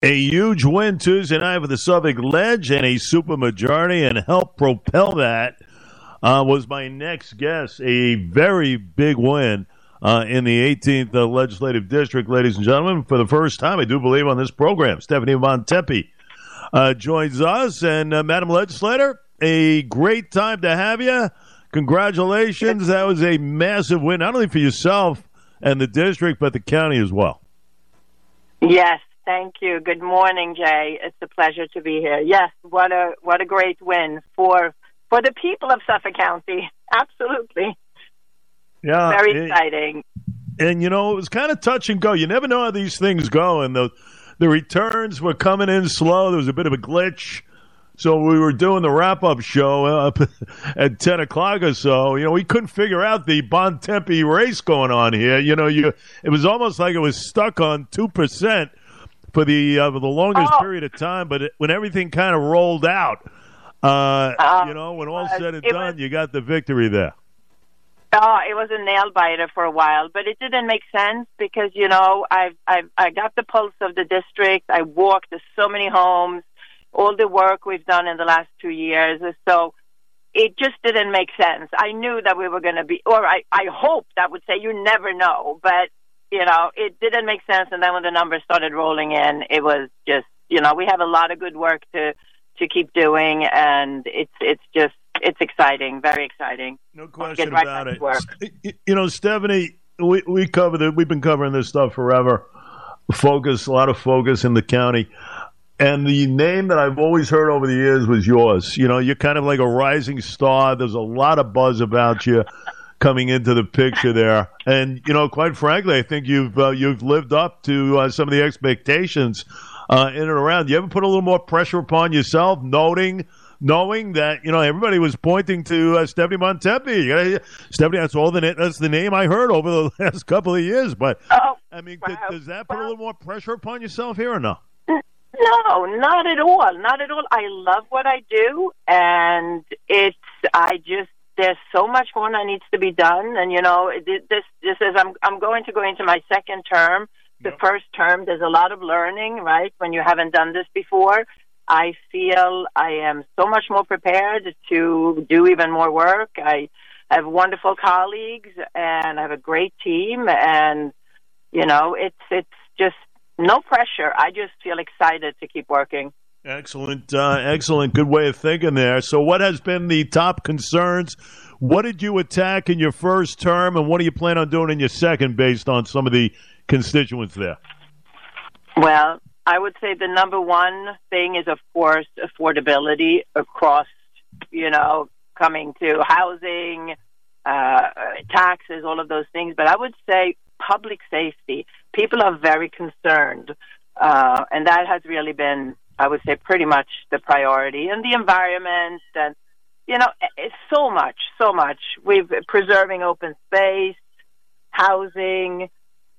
A huge win Tuesday night for the Suffolk Ledge and a supermajority, and help propel that uh, was my next guess. A very big win uh, in the 18th uh, Legislative District, ladies and gentlemen. For the first time, I do believe, on this program, Stephanie Bontempi uh, joins us. And, uh, Madam Legislator, a great time to have you. Congratulations. That was a massive win, not only for yourself and the district, but the county as well. Yes, Thank you. Good morning, Jay. It's a pleasure to be here. Yes, what a what a great win for for the people of Suffolk County. Absolutely. Yeah. Very it, exciting. And you know, it was kind of touch and go. You never know how these things go and the the returns were coming in slow. There was a bit of a glitch. So we were doing the wrap up show up at ten o'clock or so. You know, we couldn't figure out the Bontempi race going on here. You know, you it was almost like it was stuck on two percent for the uh, for the longest oh. period of time. But it, when everything kind of rolled out, uh, uh, you know, when all said and done, was, you got the victory there. Oh, it was a nail biter for a while, but it didn't make sense because you know I've I've I got the pulse of the district. I walked to so many homes, all the work we've done in the last two years. So it just didn't make sense. I knew that we were going to be, or I I hoped I would say you never know, but you know, it didn't make sense. And then when the numbers started rolling in, it was just, you know, we have a lot of good work to to keep doing, and it's it's just it's exciting, very exciting. No question right about it. You know, Stephanie, we we cover the, we've been covering this stuff forever. Focus, a lot of focus in the county. And the name that I've always heard over the years was yours. You know, you're kind of like a rising star. There's a lot of buzz about you coming into the picture there. And you know, quite frankly, I think you've uh, you've lived up to uh, some of the expectations uh, in and around. You ever put a little more pressure upon yourself, noting? Knowing that you know everybody was pointing to uh, Stephanie Bontempi, Stephanie, that's all the that's the name I heard over the last couple of years. But oh, I mean, wow. does that put a little more pressure upon yourself here or no? No, not at all. Not at all. I love what I do, and it's I just there's so much more that needs to be done, and you know, this this is I'm I'm going to go into my second term. The yep. first term, there's a lot of learning, right? When you haven't done this before, I feel I am so much more prepared to do even more work. I have wonderful colleagues, and I have a great team, and you know, it's it's just no pressure. I just feel excited to keep working. Excellent, uh, excellent. Good way of thinking there. So, what has been the top concerns? What did you attack in your first term, and what do you plan on doing in your second, based on some of the constituents there? Well, I would say the number one thing is, of course, affordability across, you know, coming to housing, uh, taxes, all of those things. But I would say public safety. People are very concerned, uh, and that has really been I would say pretty much the priority and the environment and you know it's so much so much we've preserving open space housing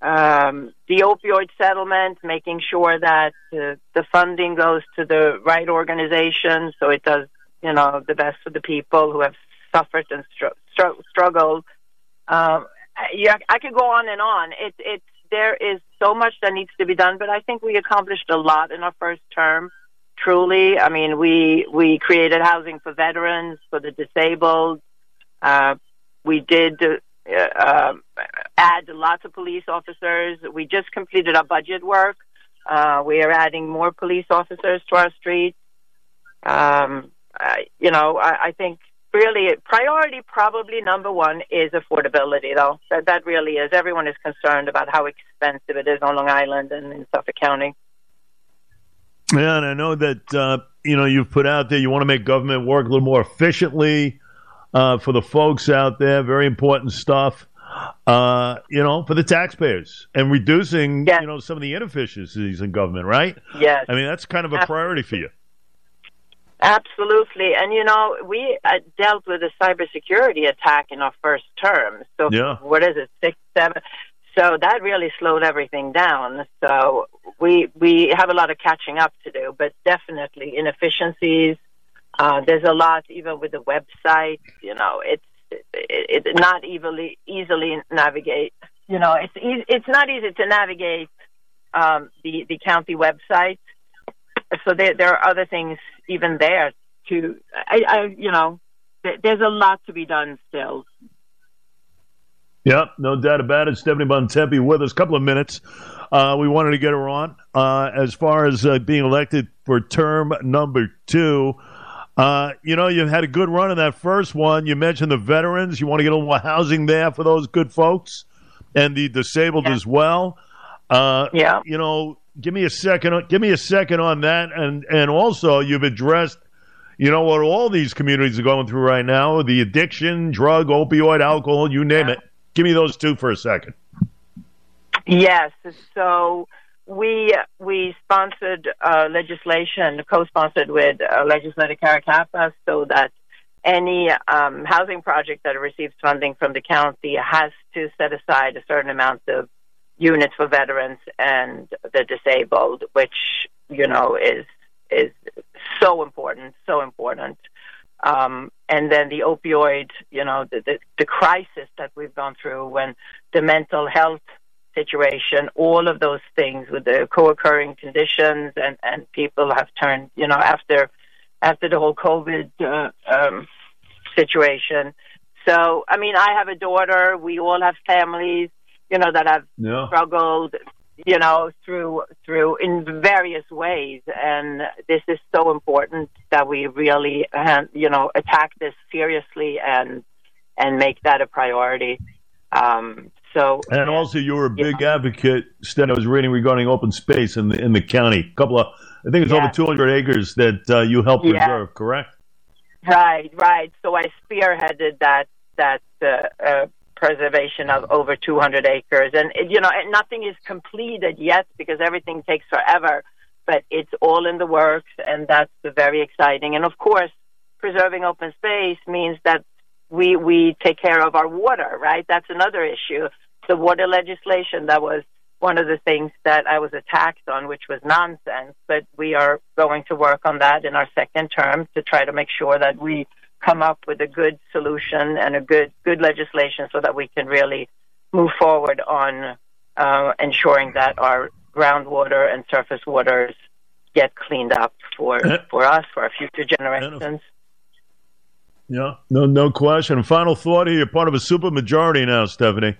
um, the opioid settlement making sure that uh, the funding goes to the right organization so it does you know the best for the people who have suffered and str- str- struggled um, yeah, I could go on and on. It, it's there is so much that needs to be done, but I think we accomplished a lot in our first term. Truly, I mean, we we created housing for veterans, for the disabled. Uh, we did uh, uh, add lots of police officers. We just completed our budget work. Uh, we are adding more police officers to our streets. Um, I, you know, I, I think really priority probably number one is affordability though that that really is everyone is concerned about how expensive it is on long island and in suffolk county yeah and i know that uh, you know you've put out there you want to make government work a little more efficiently uh, for the folks out there very important stuff uh, you know, for the taxpayers and reducing, yes. you know, some of the inefficiencies in government, right? Yes. I mean, that's kind of a priority for you. Absolutely. And, you know, we uh, dealt with a cybersecurity attack in our first term. So, yeah. what is it, six, seven? So that really slowed everything down. So we we have a lot of catching up to do, but definitely inefficiencies. Uh, there's a lot even with the website. You know, it's it, it not easily easily navigate. You know, it's e- it's not easy to navigate um, the the county website so there there are other things even there to I, I you know there's a lot to be done still. Yep, no doubt about it. Stephanie Bontempi with us. A couple of minutes. Uh, we wanted to get her on. Uh, as far as uh, being elected for term number two, uh, you know, you had a good run in that first one. You mentioned the veterans. You want to get a little housing there for those good folks and the disabled yeah. as well. Uh, yeah. You know, give me a second. Give me a second on that, and and also you've addressed you know what all these communities are going through right now the addiction, drug, opioid, alcohol, you name it. Give me those two for a second. Yes. So we we sponsored uh, legislation, co-sponsored with uh, legislator Cara Cappa, so that any um, housing project that receives funding from the county has to set aside a certain amount of units for veterans and the disabled, which you know is is so important, so important. Um, and then the opioid, you know, the, the, the crisis that we've gone through when the mental health situation, all of those things with the co-occurring conditions and, and people have turned, you know, after, after the whole COVID, uh, um, situation. So, I mean, I have a daughter. We all have families, you know, that have yeah. struggled you know, through through in various ways. And this is so important that we really, uh, you know, attack this seriously and and make that a priority. Um, so, and also, you were a big yeah. advocate. Stan, I was reading regarding open space in the in the county. A couple of, I think it's yeah. over 200 acres that uh, you helped yeah. preserve. Correct? Right, right. So I spearheaded that that uh, uh, preservation of over 200 acres. And, you know, nothing is completed yet because everything takes forever, but it's all in the works, and that's very exciting. And of course, preserving open space means that we, we take care of our water, right? That's another issue. The water legislation that was one of the things that I was attacked on, which was nonsense, but we are going to work on that in our second term to try to make sure that we come up with a good solution and a good good legislation so that we can really move forward on uh, ensuring that our groundwater and surface waters get cleaned up for for us for our future generations. Yeah, no, no question. Final thought here: you're part of a super majority now, Stephanie.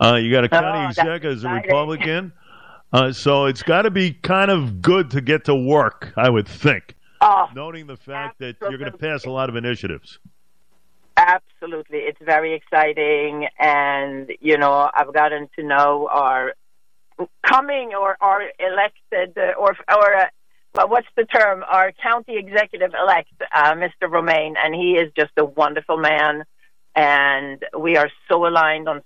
Uh, you got a county oh, exec as a Republican, uh, so it's got to be kind of good to get to work, I would think. Oh, noting the fact absolutely. that you're going to pass a lot of initiatives. Absolutely, it's very exciting, and you know I've gotten to know our coming or our elected or or uh, what's the term? Our county executive elect, uh, Mr. Romaine, and he is just a wonderful man, and we are so aligned on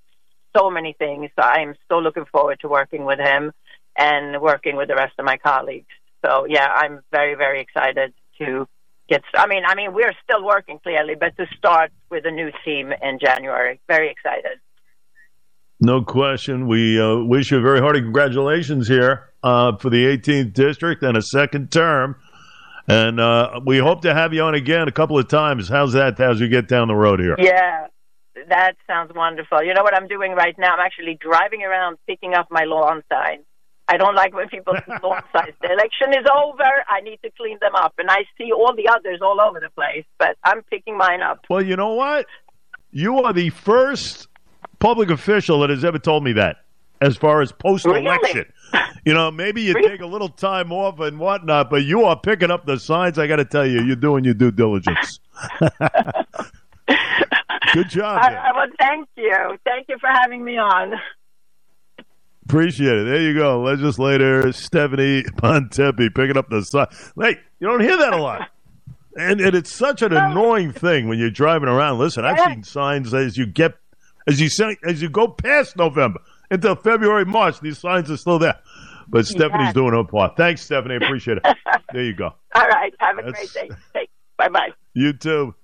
so many things. So I am so looking forward to working with him and working with the rest of my colleagues. So yeah, I'm very very excited to get. I mean, I mean, we're still working clearly, but to start with a new team in January, very excited. No question. We uh, wish you a very hearty congratulations here uh, for the 18th district and a second term. And uh, we hope to have you on again a couple of times. How's that as you get down the road here? Yeah, that sounds wonderful. You know what I'm doing right now? I'm actually driving around picking up my lawn signs. I don't like when people lawn signs. The election is over. I need to clean them up, and I see all the others all over the place. But I'm picking mine up. Well, you know what? You are the first public official that has ever told me that. As far as post election, really? you know, maybe you really? take a little time off and whatnot, but you are picking up the signs. I got to tell you, you're doing your due diligence. Good job. I, I, well, thank you. Thank you for having me on. Appreciate it. There you go. Legislator Stephanie Bontempi picking up the sign. Hey, you don't hear that a lot. And, and it's such an annoying thing when you're driving around. Listen, I've seen signs as you get as you say, as you go past November into February, March, these signs are still there. But Stephanie's doing her part. Thanks, Stephanie. Appreciate it. There you go. All right. Have a That's, great day. Bye bye. You too.